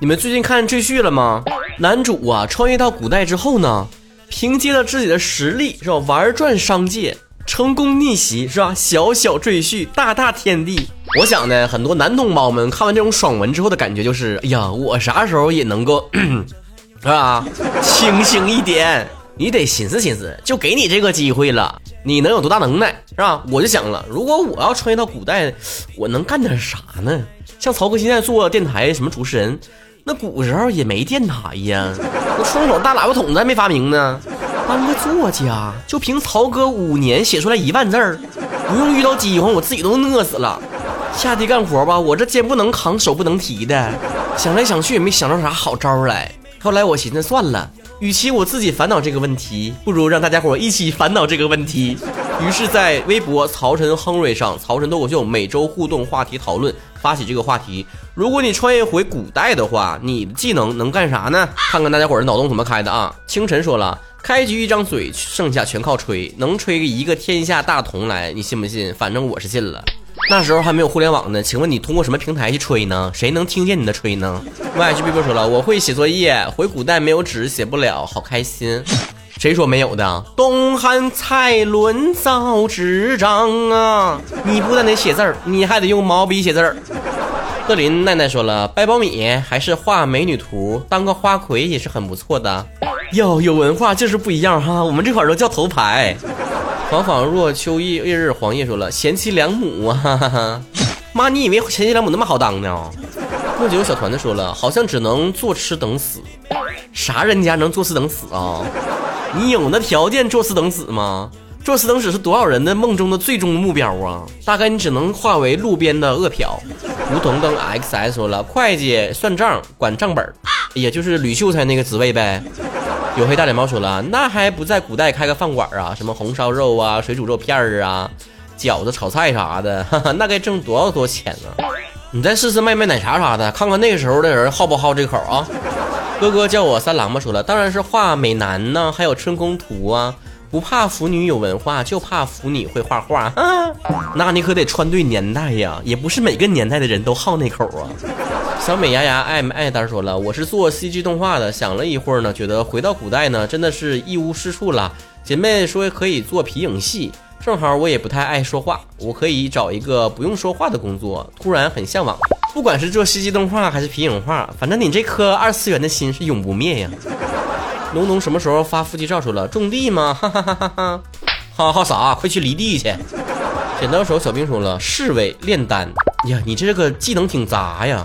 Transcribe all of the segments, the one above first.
你们最近看赘婿了吗？男主啊，穿越到古代之后呢，凭借着自己的实力是吧，玩转商界，成功逆袭是吧？小小赘婿，大大天地。我想呢，很多男同胞们看完这种爽文之后的感觉就是，哎呀，我啥时候也能够，是吧？清醒一点，你得寻思寻思，就给你这个机会了，你能有多大能耐，是吧？我就想了，如果我要穿越到古代，我能干点啥呢？像曹哥现在做电台什么主持人，那古时候也没电台呀，那双口大喇叭筒子还没发明呢。当个作家，就凭曹哥五年写出来一万字儿，不用遇到饥荒，我自己都饿死了。下地干活吧，我这肩不能扛，手不能提的。想来想去也没想到啥好招来。后来我寻思算了，与其我自己烦恼这个问题，不如让大家伙一起烦恼这个问题。于是，在微博曹晨亨瑞上，曹晨脱口秀每周互动话题讨论发起这个话题：如果你穿越回古代的话，你的技能能干啥呢？看看大家伙的脑洞怎么开的啊！清晨说了，开局一张嘴，剩下全靠吹，能吹一个天下大同来，你信不信？反正我是信了。那时候还没有互联网呢，请问你通过什么平台去吹呢？谁能听见你的吹呢？Y G B 波说了，我会写作业，回古代没有纸写不了，好开心。谁说没有的？东汉蔡伦造纸张啊！你不但得写字儿，你还得用毛笔写字儿。贺林奈奈说了，掰苞米还是画美女图，当个花魁也是很不错的。哟，有文化就是不一样哈，我们这块儿都叫头牌。仿仿若秋意夜日，黄叶说了贤妻良母啊！妈，你以为贤妻良母那么好当呢？莫九小团子说了，好像只能坐吃等死。啥人家能坐吃等死啊？你有那条件坐死等死吗？坐死等死是多少人的梦中的最终目标啊？大概你只能化为路边的饿殍。梧桐灯 XS 说了，会计算账管账本，也就是吕秀才那个职位呗。有黑大脸猫说了，那还不在古代开个饭馆啊？什么红烧肉啊、水煮肉片儿啊、饺子、炒菜啥的，哈 哈那该挣多少多钱呢？你再试试卖卖奶茶啥的，看看那个时候的人好不好这口啊？哥哥叫我三郎吧，说了，当然是画美男呢，还有春宫图啊。不怕腐女有文化，就怕腐女会画画。那你可得穿对年代呀，也不是每个年代的人都好那口啊。小美牙牙爱爱单说了，我是做 CG 动画的，想了一会儿呢，觉得回到古代呢，真的是一无是处了。姐妹说可以做皮影戏，正好我也不太爱说话，我可以找一个不用说话的工作，突然很向往。不管是做 CG 动画还是皮影画，反正你这颗二次元的心是永不灭呀。农农什么时候发腹肌照？说了种地吗？哈哈哈哈哈！哈哈啥？快去犁地去！剪刀手小兵说了侍卫炼丹呀，你这个技能挺杂呀。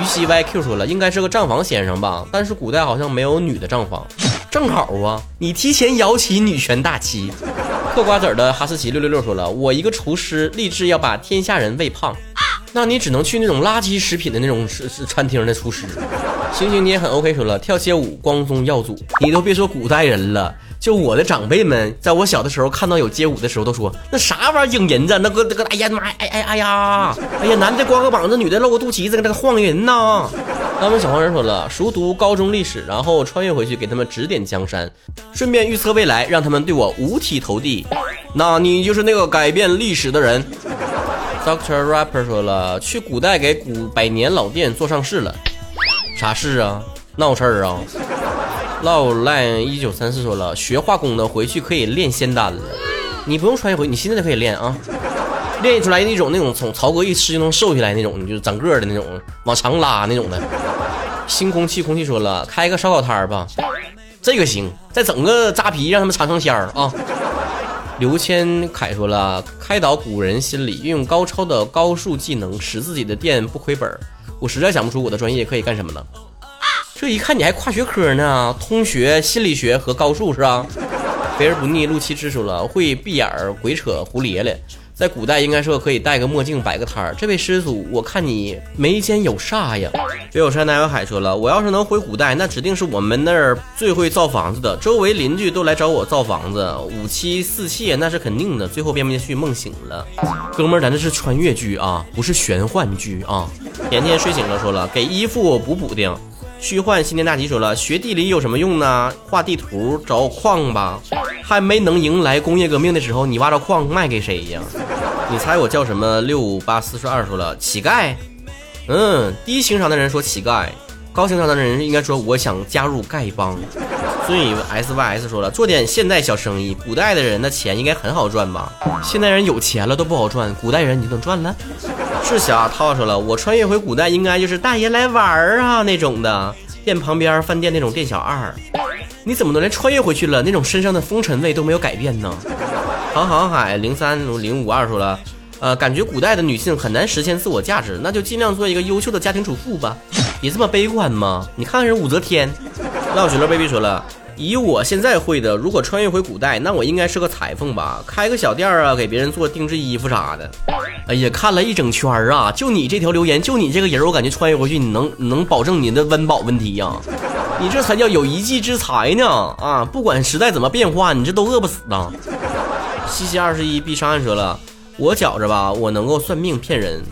于西 YQ 说了应该是个账房先生吧，但是古代好像没有女的账房，正好啊，你提前摇起女权大旗。嗑瓜子的哈士奇六六六说了，我一个厨师立志要把天下人喂胖。那你只能去那种垃圾食品的那种是是餐厅的厨师。星星你也很 OK，说了跳街舞光宗耀祖，你都别说古代人了，就我的长辈们，在我小的时候看到有街舞的时候，都说那啥玩意儿影人子，那个那个，哎呀妈，哎哎哎呀，哎呀，男的光个膀子，女的露个肚脐子，那个晃人呐。他们小黄人说了，熟读高中历史，然后穿越回去给他们指点江山，顺便预测未来，让他们对我五体投地。那你就是那个改变历史的人。Doctor Rapper 说了，去古代给古百年老店做上市了，啥事啊？闹事儿啊？老赖一九三四说了，学化工的回去可以练仙丹了，你不用穿越回，你现在就可以练啊，练出来那种那种从曹哥一吃就能瘦下来那种，就是长个的那种，往长拉那种的。新空气空气说了，开个烧烤摊儿吧，这个行，再整个扎啤让他们尝尝鲜儿啊。刘谦凯说了，开导古人心理，运用高超的高数技能，使自己的店不亏本。我实在想不出我的专业可以干什么了。这一看你还跨学科呢，通学、心理学和高数是吧？肥而不腻，陆七之说了，会闭眼儿、鬼扯、胡咧咧。在古代应该说可以戴个墨镜摆个摊儿。这位师祖，我看你眉间有煞呀。北有山南有海说了，我要是能回古代，那指定是我们那儿最会造房子的。周围邻居都来找我造房子，五妻四妾那是肯定的。最后编不下去，梦醒了，哥们儿，咱这是穿越剧啊，不是玄幻剧啊。甜甜睡醒了说了，给衣服补补丁。虚幻新年大吉说了，学地理有什么用呢？画地图找矿吧。还没能迎来工业革命的时候，你挖着矿卖给谁呀？你猜我叫什么？六五八四十二说了，乞丐。嗯，低情商的人说乞丐，高情商的人应该说我想加入丐帮。所以 S Y S 说了，做点现代小生意。古代的人的钱应该很好赚吧？现代人有钱了都不好赚，古代人你就能赚了？是小涛说了，我穿越回古代应该就是大爷来玩儿啊那种的，店旁边饭店那种店小二。你怎么能连穿越回去了那种身上的风尘味都没有改变呢？航航海零三零五二说了，呃，感觉古代的女性很难实现自我价值，那就尽量做一个优秀的家庭主妇吧。别这么悲观嘛！你看看人武则天。浪雪乐 baby 说了，以我现在会的，如果穿越回古代，那我应该是个裁缝吧，开个小店啊，给别人做定制衣服啥的。哎呀，看了一整圈啊，就你这条留言，就你这个人，我感觉穿越回去，你能能保证你的温饱问题呀？你这才叫有一技之才呢！啊，不管时代怎么变化，你这都饿不死呢。西西二十一 B 上岸说了，我觉着吧，我能够算命骗人。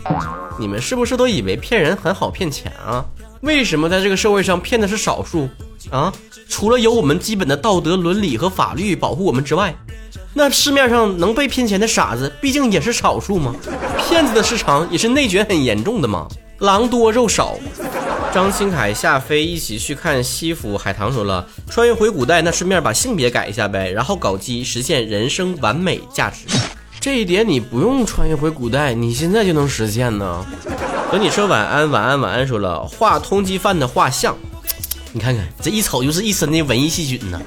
你们是不是都以为骗人很好骗钱啊？为什么在这个社会上骗的是少数啊？除了有我们基本的道德伦理和法律保护我们之外，那市面上能被骗钱的傻子毕竟也是少数吗？骗子的市场也是内卷很严重的吗？狼多肉少。张新凯、夏飞一起去看西府海棠说了，穿越回古代，那顺便把性别改一下呗，然后搞基，实现人生完美价值。这一点你不用穿越回古代，你现在就能实现呢。和你说晚安，晚安，晚安。说了画通缉犯的画像，你看看这一瞅就是一身的文艺细菌呢。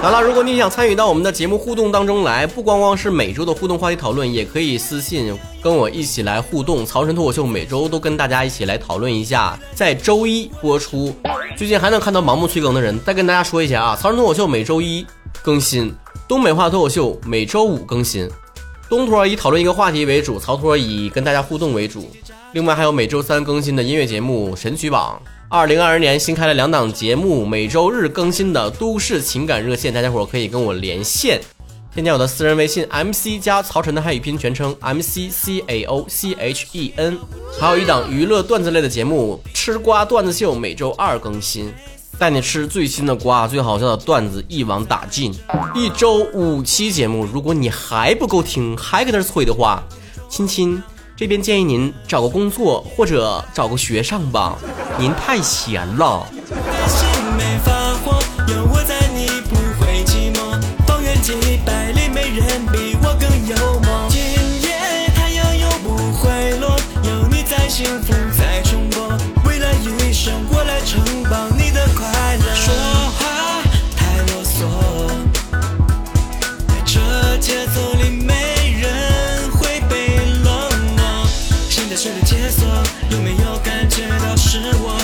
好了，如果你想参与到我们的节目互动当中来，不光光是每周的互动话题讨论，也可以私信跟我一起来互动。曹晨脱口秀每周都跟大家一起来讨论一下，在周一播出。最近还能看到盲目催更的人，再跟大家说一下啊，曹晨脱口秀每周一更新，东北话脱口秀每周五更新。东托以讨论一个话题为主，曹托以跟大家互动为主。另外还有每周三更新的音乐节目《神曲榜》。二零二二年新开了两档节目，每周日更新的都市情感热线，大家伙可以跟我连线，添加我的私人微信 MC 加曹晨的汉语拼音全称 MC C A O C H E N。还有一档娱乐段子类的节目《吃瓜段子秀》，每周二更新。带你吃最新的瓜，最好笑的段子，一网打尽。一周五期节目，如果你还不够听，还搁那催的话，亲亲，这边建议您找个工作或者找个学上吧，您太闲了。的解锁，有没有感觉到是我？